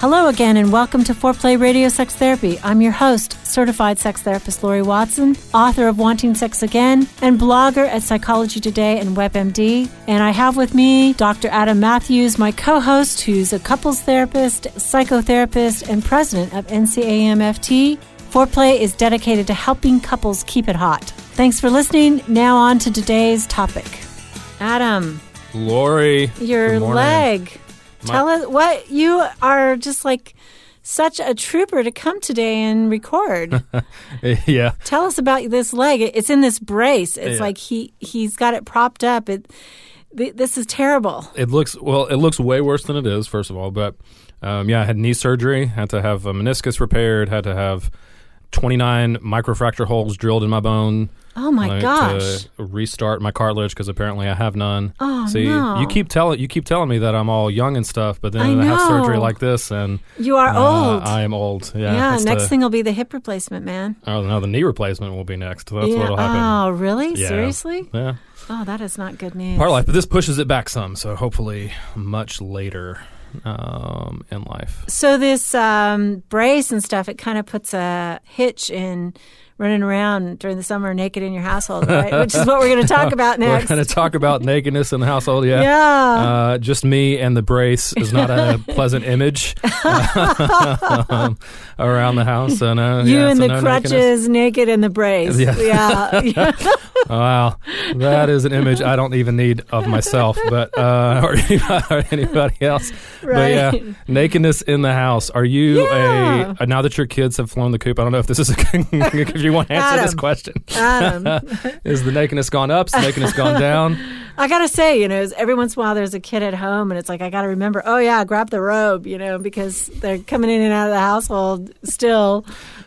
Hello again, and welcome to Foreplay Radio Sex Therapy. I'm your host, certified sex therapist Lori Watson, author of Wanting Sex Again, and blogger at Psychology Today and WebMD. And I have with me Dr. Adam Matthews, my co host, who's a couples therapist, psychotherapist, and president of NCAMFT. Foreplay is dedicated to helping couples keep it hot. Thanks for listening. Now, on to today's topic. Adam, Lori, your leg. My- Tell us what you are just like such a trooper to come today and record. yeah, Tell us about this leg. It's in this brace. It's Yeah. like he he's got it propped up. It th- this is terrible. it looks well. It looks way worse than it is. First of all, but um, yeah, I had knee surgery. Had to have a meniscus repaired. Had to have twenty nine microfracture holes drilled in my bone. Oh my like, gosh. To restart my cartilage because apparently I have none. Oh, See, no. you keep telling you keep telling me that I'm all young and stuff, but then I I, have surgery like this, and You are uh, old. I am old. Yeah. yeah, next the, thing will be the hip replacement, man. Oh no, the knee replacement will be next. That's yeah. what'll happen. Oh, really? Yeah. Seriously? Yeah. Oh, that is not good news. part of life, but this pushes it back some. So hopefully, much later um, in life. So this um, brace and stuff, it kind of puts a hitch in running around during the summer naked in your household, right? Which is what we're going to talk about next. We're going to talk about nakedness in the household. Yeah. Yeah. Uh, just me and the brace is not a pleasant image um, around the house. And, uh, you yeah, and so the no crutches, nakedness. naked in the brace. Yeah. Yeah. Wow, that is an image I don't even need of myself, but uh, or, anybody, or anybody else. But yeah, nakedness in the house. Are you Yeah. a now that your kids have flown the coop? I don't know if this is a, if you want to answer this question. Adam. Is the nakedness gone up? Is the nakedness gone down? I gotta say, you know, every once in a while there's a kid at home, and it's like I gotta remember. Oh yeah, grab the robe, you know, because they're coming in and out of the household still.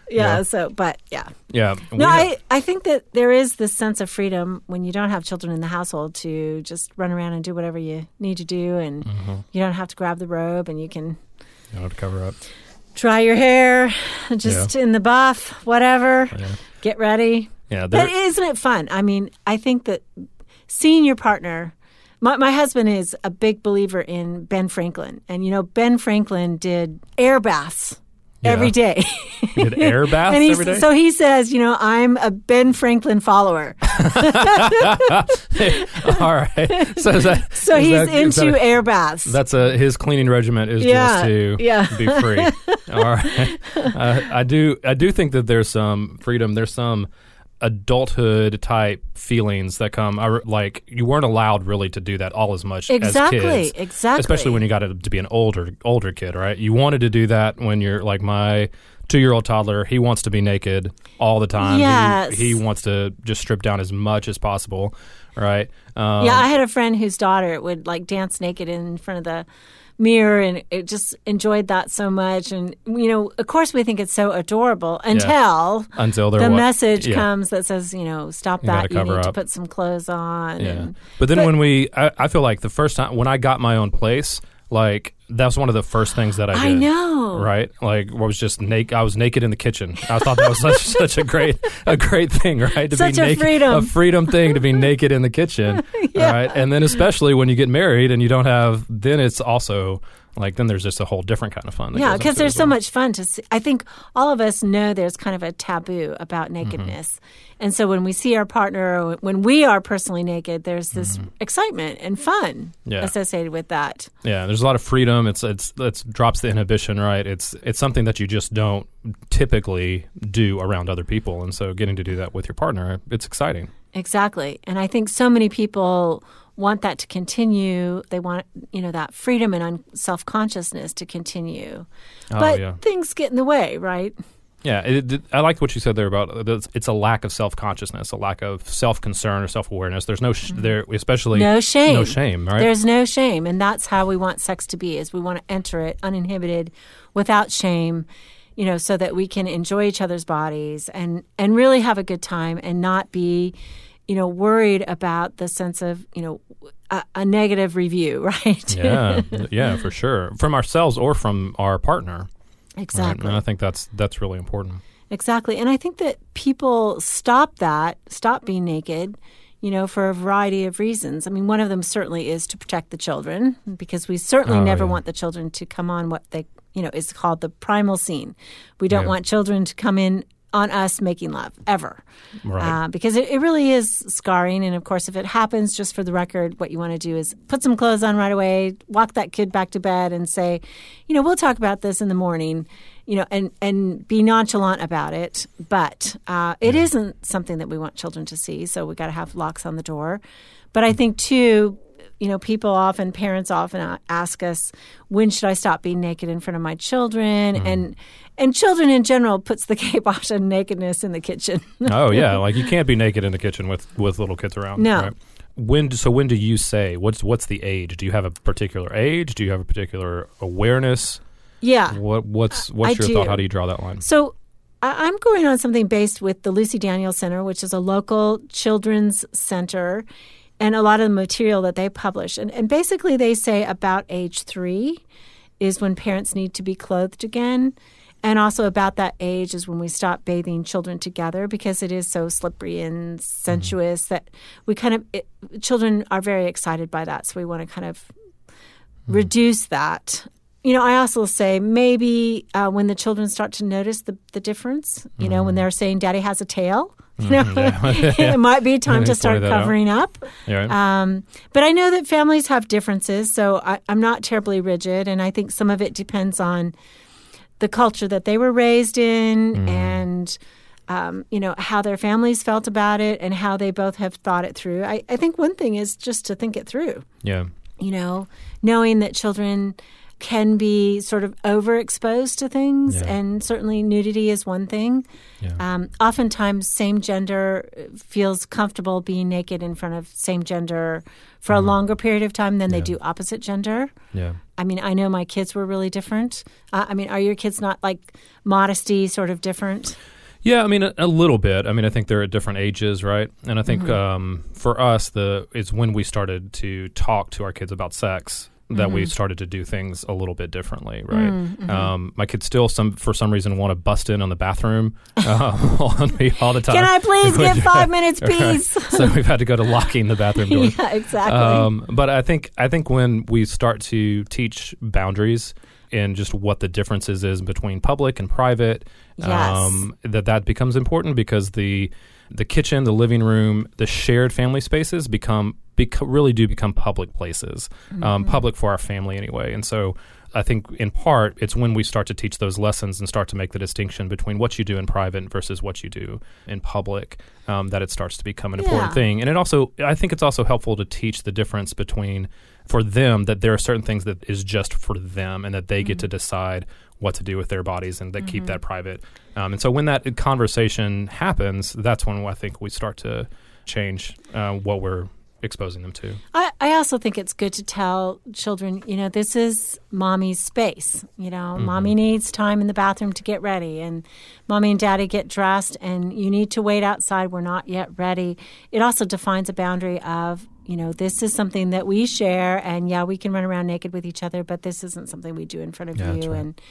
Yeah. Yeah. So, but yeah. Yeah. No, have- I, I think that there is this sense of freedom when you don't have children in the household to just run around and do whatever you need to do, and Mm-hmm. you don't have to grab the robe, and you can you to cover up. dry your hair, just in the buff, whatever. Yeah. Get ready. Yeah. But isn't it fun? I mean, I think that seeing your partner. My, my husband is a big believer in Ben Franklin, and you know Ben Franklin did air baths every Yeah. day. you did air baths and every day. so he says, you know, I'm a Ben Franklin follower. All right. So, that, So he's that- into that- air baths. That's a his cleaning regimen is Yeah, just to yeah. be free. All right, uh, I do I do think that there's some freedom. There's some adulthood type feelings that come. Like you weren't allowed really to do that all as much Exactly, as kids, exactly. Especially when you got to, to be an older older kid, right? You wanted to do that when you're like my two year old toddler. He wants to be naked all the time. He- Yes. he, wants to just strip down as much as possible, right? Um, yeah, I had a friend whose daughter would like dance naked in front of the mirror and it just enjoyed that so much and you know of course we think it's so adorable until until the message yeah. comes that says you know stop You that you need to put some clothes on Yeah. and But then when we, I, I feel like the first time when I got my own place, like that's one of the first things that I did. I know. right? Like I was just naked. I was naked in the kitchen. I thought that was such, such a great a great thing, right? To Such be a naked, freedom. a freedom thing to be naked in the kitchen, right? And then especially when you get married and you don't have, then it's also like then there's just a whole different kind of fun. Yeah, because there's so much fun to see. I think all of us know there's kind of a taboo about mm-hmm. nakedness. And so when we see our partner, or when we are personally naked, there's this mm-hmm. excitement and fun Yeah. associated with that. Yeah, there's a lot of freedom. It's it's it's drops the inhibition, right? It's it's something that you just don't typically do around other people, and so getting to do that with your partner, it's exciting. Exactly. And I think so many people want that to continue. They want, you know, that freedom and un- self consciousness to continue. Oh, but yeah. things get in the way, right? Yeah, it, it- I like what you said there about uh, it's- it's a lack of self consciousness, a lack of self concern or self awareness. There's no sh- there, especially Mm-hmm. No shame. no shame, right? There's no shame, and that's how we want sex to be. Is we want to enter it uninhibited, without shame, you know, so that we can enjoy each other's bodies and and really have a good time and not be, you know, worried about the sense of you know a, a negative review, right? yeah, yeah, for sure, from ourselves or from our partner. Right? exactly. And I think that's that's really important. Exactly. And I think that people stop that, stop being naked, you know, for a variety of reasons. I mean, one of them certainly is to protect the children because we certainly Oh, never yeah. want the children to come on what they, you know, is called the primal scene. We don't Yeah. want children to come in on us making love ever. Right. Uh, because it, it really is scarring. And of course, if it happens, just for the record, what you want to do is put some clothes on right away, walk that kid back to bed, and say, you know, we'll talk about this in the morning, you know, and, and be nonchalant about it. But uh, it not something that we want children to see. So we got to have locks on the door. But I think, too, you know, people often, parents often ask us, when should I stop being naked in front of my children? And and children in general puts the kibosh on nakedness in the kitchen. oh yeah, like you can't be naked in the kitchen with with little kids around. No. Right? When so when do you say what's what's the age? Do you have a particular age? Do you have a particular awareness? yeah. What what's what's I your thought? How do you draw that line? So I- I'm going on something based with the Lucy Daniels Center, which is a local children's center, and a lot of the material that they publish. And, and basically, they say about age three is when parents need to be clothed again. And also, about that age is when we stop bathing children together because it is so slippery and sensuous that we kind of, it, children are very excited by that. So we want to kind of reduce that. You know, I also say maybe uh, when the children start to notice the, the difference, you know, when they're saying daddy has a tail, you know, it might be time to start that out. covering up. Yeah. Um, but I know that families have differences, so I, I'm not terribly rigid, and I think some of it depends on the culture that they were raised in Mm. and um, you know how their families felt about it and how they both have thought it through. I, I think one thing is just to think it through yeah. you know, knowing that children can be sort of overexposed to things, Yeah. and certainly nudity is one thing. Yeah. Um, oftentimes, same gender feels comfortable being naked in front of same gender for a longer period of time than they Mm-hmm. Do opposite gender. Yeah. I mean, I know my kids were really different. Uh, I mean, are your kids not like modesty sort of different? Yeah, I mean a, a little bit. I mean, I think they're at different ages, right? And I think Mm-hmm. um, for us, the it's when we started to talk to our kids about sex that Mm-hmm. we started to do things a little bit differently, right? Mm-hmm. Um, my kids still some for some reason want to bust in on the bathroom uh, on me all the time. Can I please get five minutes, Right. please? so we've had to go to locking the bathroom door. yeah, exactly. Um, but I think I think when we start to teach boundaries and just what the differences is between public and private, um, Yes. that that becomes important because the the kitchen, the living room, the shared family spaces become bec- really do become public places, Mm-hmm. um, public for our family anyway. And so I think in part it's when we start to teach those lessons and start to make the distinction between what you do in private versus what you do in public um, that it starts to become an important thing. And it also, I think it's also helpful to teach the difference between for them that there are certain things that is just for them and that they get to decide what to do with their bodies and that keep that private. Um, and so when that conversation happens, that's when I think we start to change uh, what we're exposing them to. I, I also think it's good to tell children, you know, this is mommy's space. You know, mm-hmm. mommy needs time in the bathroom to get ready, and mommy and daddy get dressed, and you need to wait outside. We're not yet ready. It also defines a boundary of you know, this is something that we share, and yeah, we can run around naked with each other, but this isn't something we do in front of Yeah, you. right. And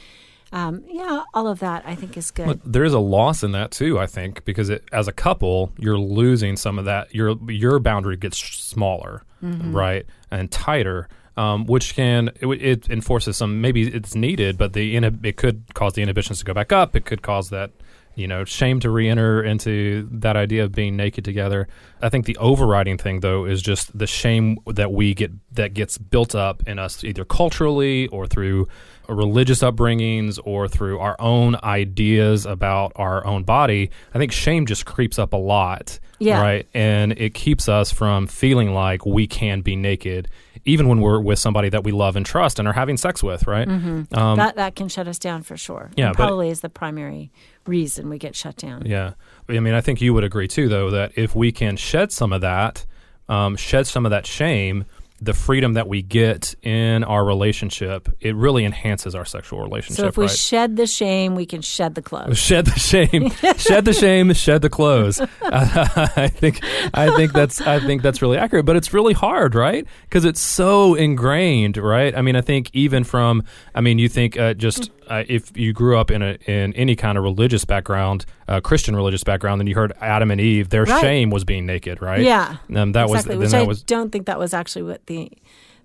um, yeah, all of that I think is good. But there is a loss in that too, I think, because it, as a couple, you're losing some of that. Your your boundary gets smaller, right, and tighter, um, which can it, it enforces some. Maybe it's needed, but the it could cause the inhibitions to go back up. It could cause that you know shame to re-enter into that idea of being naked together. I think the overriding thing though is just the shame that we get that gets built up in us either culturally or through religious upbringings or through our own ideas about our own body, I think shame just creeps up a lot. Yeah. Right. And it keeps us from feeling like we can be naked, even when we're with somebody that we love and trust and are having sex with. Right. Um, that that can shut us down for sure. Yeah, And but- probably is the primary reason we get shut down. Yeah. I mean, I think you would agree too, though, that if we can shed some of that, um, shed some of that shame, the freedom that we get in our relationship, it really enhances our sexual relationship. So if we right? shed the shame, we can shed the clothes. shed the shame, shed the shame, shed the clothes. I think I think that's I think that's really accurate, but it's really hard, right? Because it's so ingrained, right? I mean, I think even from I mean, you think uh, just uh, if you grew up in a in any kind of religious background, uh, Christian religious background, then you heard Adam and Eve, their Right. shame was being naked, right? Yeah, um, that exactly. was Which I was don't think that was actually what the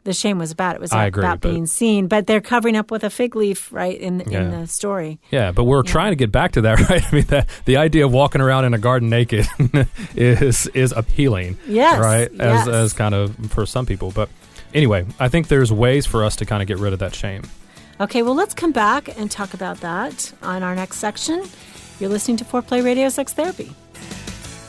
the shame was about. It was I about but- being seen, but they're covering up with a fig leaf, right in in the story. Yeah, but we're trying to get back to that, right? I mean, that, the idea of walking around in a garden naked is is appealing, Yes, right? yes. As as kind of for some people, but anyway, I think there's ways for us to kind of get rid of that shame. Okay, well, let's come back and talk about that on our next section. You're listening to Foreplay Radio Sex Therapy.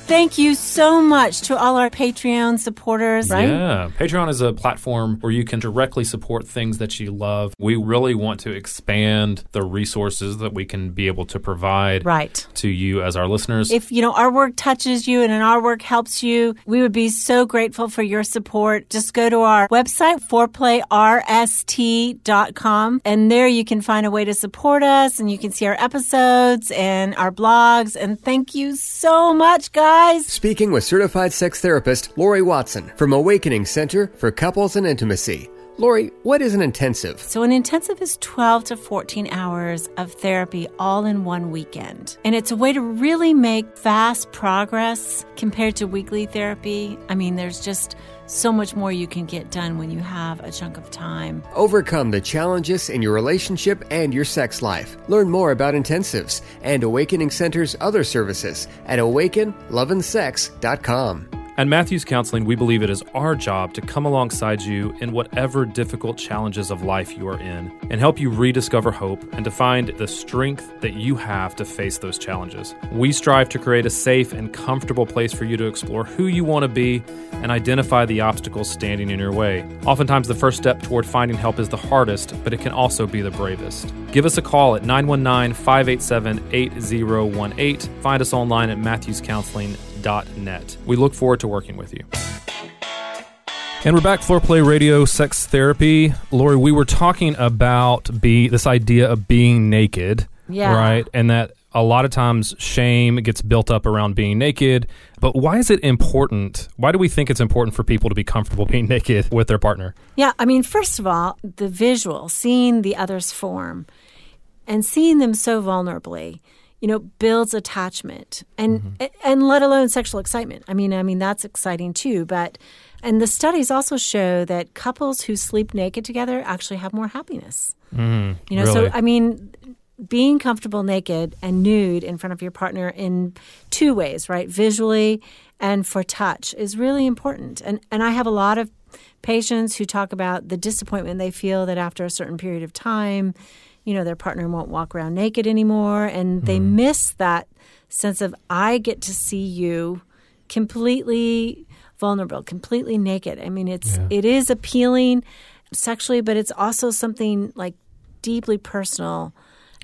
Thank you so much to all our Patreon supporters, right? Yeah, Patreon is a platform where you can directly support things that you love. We really want to expand the resources that we can be able to provide Right. to you as our listeners. If you know our work touches you and our work helps you, we would be so grateful for your support. Just go to our website, foreplayrst.com, and there you can find a way to support us and you can see our episodes and our blogs. And thank you so much, guys. Speaking with certified sex therapist Lori Watson from Awakening Center for Couples and Intimacy. Lori, what is an intensive? So, an intensive is 12 to 14 hours of therapy all in one weekend. And it's a way to really make fast progress compared to weekly therapy. I mean, there's just so much more you can get done when you have a chunk of time. Overcome the challenges in your relationship and your sex life. Learn more about intensives and Awakening Center's other services at awakenloveandsex.com. At Matthews Counseling, we believe it is our job to come alongside you in whatever difficult challenges of life you are in and help you rediscover hope and to find the strength that you have to face those challenges. We strive to create a safe and comfortable place for you to explore who you want to be and identify the obstacles standing in your way. Oftentimes, the first step toward finding help is the hardest, but it can also be the bravest. Give us a call at 919 587 8018. Find us online at matthewscounseling.net. We look forward to working with you. And we're back, Foreplay Radio Sex Therapy. Lori, we were talking about be this idea of being naked. Yeah. Right. And that a lot of times shame gets built up around being naked. But why is it important? Why do we think it's important for people to be comfortable being naked with their partner? Yeah, I mean, first of all, the visual, seeing the other's form and seeing them so vulnerably, you know, builds attachment and mm-hmm. and let alone sexual excitement. I mean, I mean that's exciting too, but and the studies also show that couples who sleep naked together actually have more happiness. Mm-hmm. you know, really? so I mean, being comfortable naked and nude in front of your partner in two ways, right? Visually and for touch is really important. And and I have a lot of patients who talk about the disappointment they feel that after a certain period of time, you know, their partner won't walk around naked anymore and they mm-hmm. miss that sense of I get to see you completely vulnerable, completely naked. I mean, it's it is appealing sexually, but it's also something like deeply personal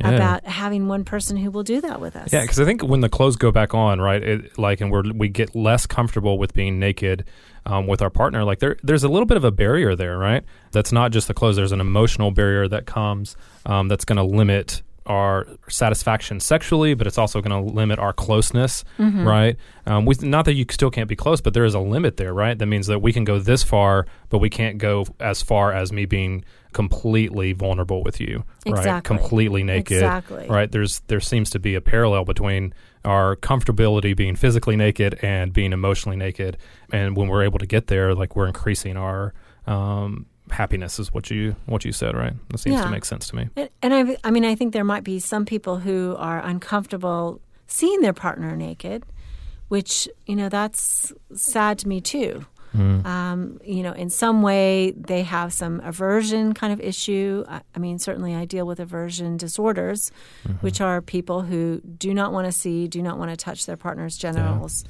Yeah. about having one person who will do that with us. Yeah, because I think when the clothes go back on, right, it, like, and we're we get less comfortable with being naked um, with our partner. Like, there there's a little bit of a barrier there, right? That's not just the clothes. There's an emotional barrier that comes um, that's going to limit our satisfaction sexually, but it's also going to limit our closeness, right? Um, we, not that you still can't be close, but there is a limit there, right? That means that we can go this far, but we can't go as far as me being completely vulnerable with you, right? Exactly. Completely naked, Exactly. right? There's there seems to be a parallel between our comfortability being physically naked and being emotionally naked, and when we're able to get there, like we're increasing our um, happiness, is what you what you said, right? That seems Yeah. to make sense to me. And, and I, I mean, I think there might be some people who are uncomfortable seeing their partner naked, which you know that's sad to me too. Um, you know, in some way they have some aversion kind of issue. I, I mean, certainly I deal with aversion disorders, which are people who do not want to see, do not want to touch their partner's genitals,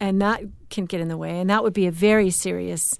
and that can get in the way. And that would be a very serious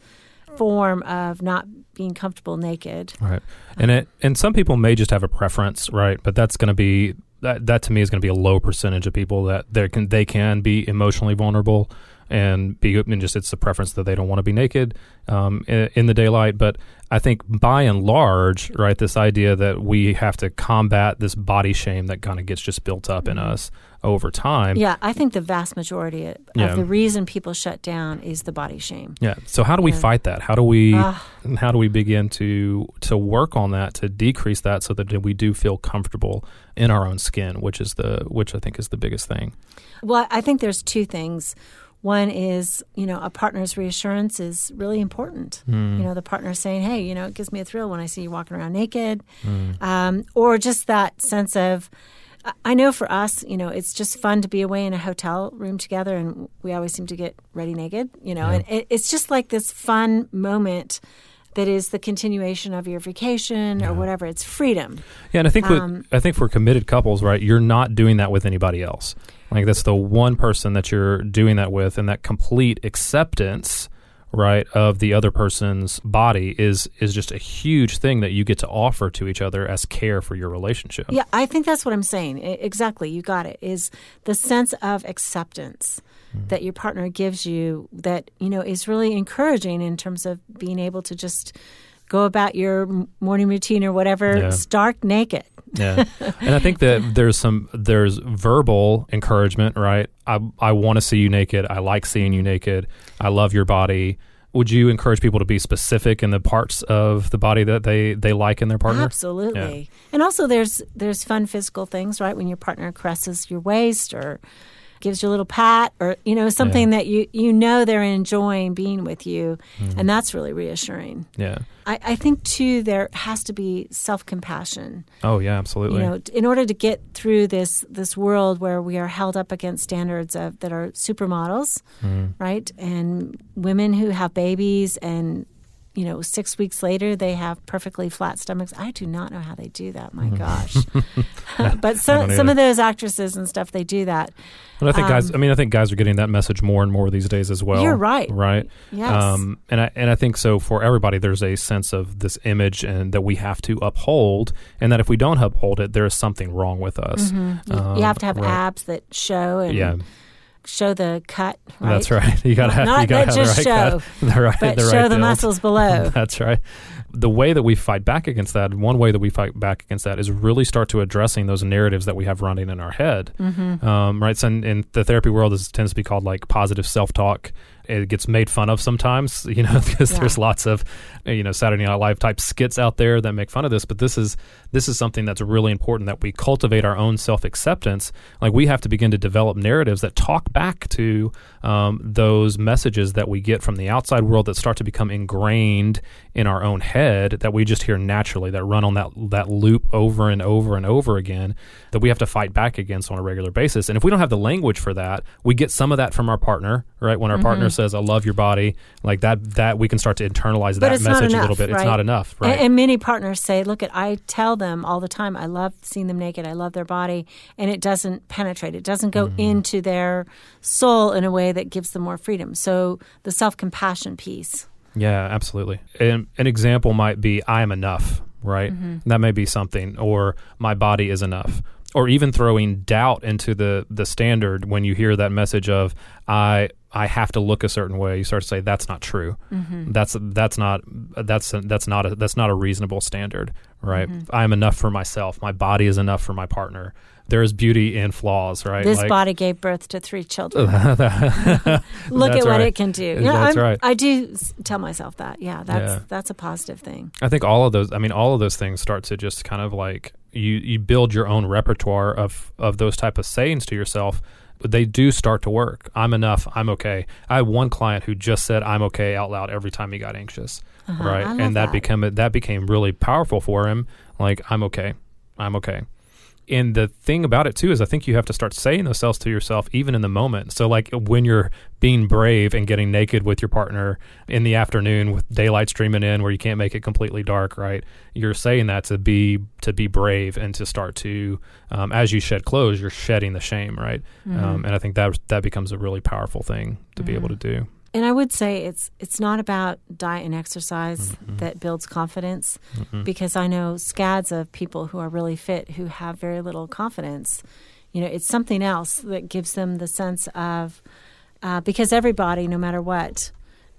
form of not being comfortable naked. Right. And it and some people may just have a preference, right? But that's going to be that that to me is going to be a low percentage of people that they can they can be emotionally vulnerable and be and just it's the preference that they don't want to be naked um, in, in the daylight. But I think by and large, right, this idea that we have to combat this body shame that kind of gets just built up in us over time. Yeah, I think the vast majority of Yeah. the reason people shut down is the body shame. Yeah. So how do we Yeah. fight that? How do we Ah. how do we begin to to work on that to decrease that so that we do feel comfortable in our own skin, which is the which I think is the biggest thing. Well, I think there's two things. One is, you know, a partner's reassurance is really important. Hmm. You know, the partner saying, hey, you know, it gives me a thrill when I see you walking around naked. Hmm. Um, or just that sense of, I- know for us, you know, it's just fun to be away in a hotel room together and we always seem to get ready naked, you know, and it, it's just like this fun moment that is the continuation of your vacation or whatever. It's freedom. Yeah, and I think Um, with, I think for committed couples, right, you're not doing that with anybody else. Like that's the one person that you're doing that with, and that complete acceptance, right, of the other person's body is is just a huge thing that you get to offer to each other as care for your relationship. Yeah, I think that's what I'm saying. I- exactly. You got it. Is the sense of acceptance Mm-hmm. that your partner gives you that, you know, is really encouraging in terms of being able to just go about your morning routine or whatever Yeah. stark naked. yeah and i think that there's some there's verbal encouragement right i i want to see you naked i like seeing you naked i love your body would you encourage people to be specific in the parts of the body that they they like in their partner Absolutely. And also there's there's fun physical things, right? When your partner caresses your waist or gives you a little pat or you know something that you you know they're enjoying being with you Mm-hmm. and that's really reassuring. yeah I, I think too there has to be self compassion. oh yeah absolutely You know, in order to get through this this world where we are held up against standards of that are supermodels, Mm-hmm. right? And women who have babies and you know, six weeks later they have perfectly flat stomachs. I do not know how they do that. My gosh! but some Mm-hmm. some of those actresses and stuff they do that. But I think guys. I mean, I think guys are getting that message more and more these days as well. Um, You're right. Right. Yes. Um, and I and I think so for everybody. There's a sense of this image and that we have to uphold, and that if we don't uphold it, there is something wrong with us. You, you have to have Um, right. abs that show and Yeah, show the cut. Right? that's right. You gotta have Not you gotta have just the right show, cut, the right, but the show right the build. muscles below. That's right. The way that we fight back against that, one way that we fight back against that is really start to addressing those narratives that we have running in our head. Mm-hmm. Um, right. So in, in the therapy world, this tends to be called like positive self talk. It gets made fun of sometimes, you know, because Yeah. there's lots of, you know, Saturday Night Live type skits out there that make fun of this. But this is this is something that's really important that we cultivate our own self acceptance. Like we have to begin to develop narratives that talk back to um, those messages that we get from the outside world that start to become ingrained in our own head that we just hear naturally that run on that that loop over and over and over again that we have to fight back against on a regular basis. And if we don't have the language for that, we get some of that from our partner, right? When our partner says, "I love your body," like that, that we can start to internalize that message enough, a little bit. Right? It's not enough, right? And, and many partners say, "Look, at I tell them all the time, I love seeing them naked. I love their body, and it doesn't penetrate. It doesn't go Mm-hmm. into their soul in a way that gives them more freedom." So the self compassion piece. Yeah, absolutely. And an example might be I am enough, right? That may be something, or my body is enough. Or even throwing doubt into the the standard when you hear that message of I I have to look a certain way, you start to say that's not true. Mm-hmm. That's that's not that's that's not a that's not a reasonable standard, right? Mm-hmm. I am enough for myself. My body is enough for my partner. There is beauty in flaws, right? This Like- body gave birth to three children. Look at what right. it can do. Know, That's I'm- right. I do tell myself that. Yeah, that's Yeah. that's a positive thing. I think all of those. I mean, all of those things start to just kind of like you you build your own repertoire of of those type of sayings to yourself. But they do start to work. I'm enough. I'm okay. I had one client who just said "I'm okay" out loud every time he got anxious, Uh-huh. right? And that, that. became that became really powerful for him. Like I'm okay. I'm okay. And the thing about it too is I think you have to start saying those selves to yourself even in the moment. So like when you're being brave and getting naked with your partner in the afternoon with daylight streaming in where you can't make it completely dark, right? You're saying that to be to be brave and to start to um, as you shed clothes, you're shedding the shame, right? Um, and I think that that becomes a really powerful thing to be able to do. And I would say it's it's not about diet and exercise Mm-hmm. that builds confidence, because I know scads of people who are really fit who have very little confidence. You know, it's something else that gives them the sense of uh, because everybody, no matter what,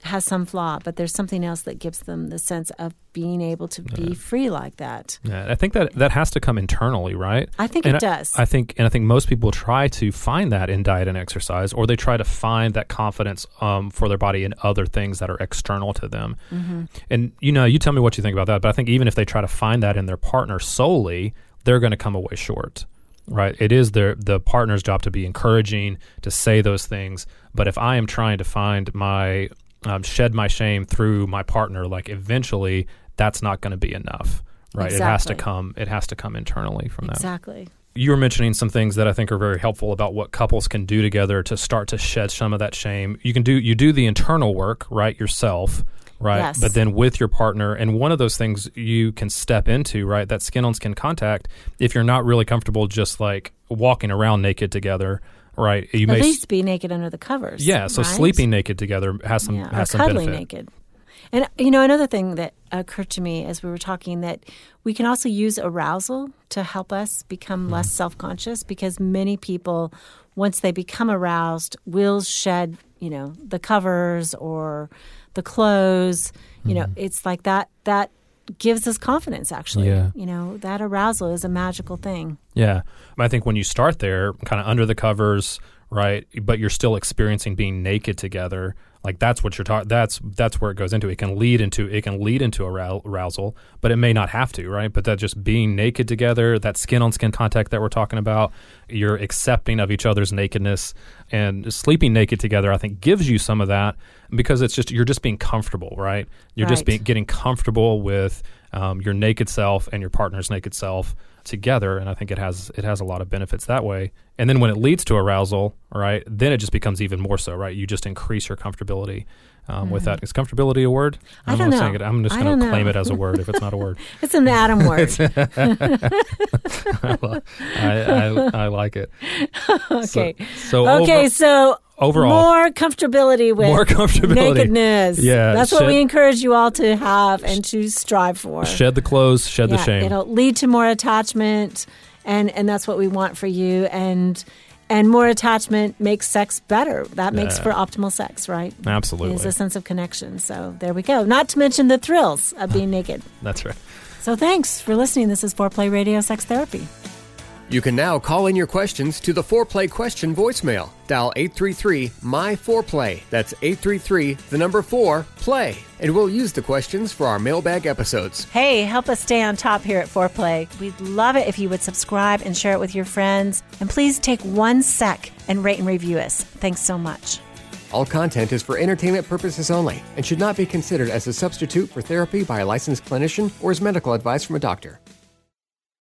has some flaw, but there's something else that gives them the sense of being able to be free like that. Yeah, I think that that has to come internally, right? I think And it does. I think, and I think most people try to find that in diet and exercise, or they try to find that confidence um, for their body in other things that are external to them. Mm-hmm. And you know, you tell me what you think about that. But I think even if they try to find that in their partner solely, they're going to come away short. Right? It is their the partner's job to be encouraging, to say those things. But if I am trying to find my um, shed my shame through my partner, like eventually that's not going to be enough. Right? It has to come. It has to come internally from that exactly. you were mentioning some things that I think are very helpful about what couples can do together to start to shed some of that shame. You can do you do the internal work, right, yourself, right? Yes. But then with your partner and one of those things you can step into, right, that skin on skin contact if you're not really comfortable just like walking around naked together, right? You At may s- least be naked under the covers. Yeah, so right? sleeping naked together has some yeah, has some cuddling benefit. naked. And you know, another thing that occurred to me as we were talking that we can also use arousal to help us become Mm-hmm. less self-conscious because many people once they become aroused will shed, you know, the covers or the clothes. You know, Mm-hmm. it's like that that gives us confidence actually. Yeah. You know, that arousal is a magical thing. Yeah. I think when you start there, kind of under the covers, right, but you're still experiencing being naked together, like that's what you're talking that's that's where it goes into. It can lead into it can lead into arou- arousal, but it may not have to, right? But that just being naked together, that skin on skin contact that we're talking about, you're accepting of each other's nakedness and sleeping naked together, I think gives you some of that because it's just you're just being comfortable, right? You're just being getting comfortable with um, your naked self and your partner's naked self together and i think it has it has a lot of benefits that way. And then when it leads to arousal right then it just becomes even more so right? You just increase your comfortability um, with that. Is comfortability a word? I I'm don't not know. it. I'm just going to claim it as a word if it's not a word. It's an Adam word. I, I, I like it. Okay. so, so okay, over- so overall- more comfortability with More comfortability. nakedness. Yeah, that's what we encourage you all to have and to strive for. shed the clothes shed the shame It'll lead to more attachment, and and that's what we want for you. And and more attachment makes sex better. That makes Yeah. for optimal sex, right? absolutely Is a sense of connection. So there we go. Not to mention the thrills of being naked. that's right So thanks for listening. This is Foreplay Radio Sex Therapy. You can now call in your questions to the Foreplay question voicemail. Dial 833 My Foreplay. That's 833 the number 4 play. And we'll use the questions for our mailbag episodes. Hey, help us stay on top here at Foreplay. We'd love it if you would subscribe and share it with your friends. And please take one sec and rate and review us. Thanks so much. All content is for entertainment purposes only and should not be considered as a substitute for therapy by a licensed clinician or as medical advice from a doctor.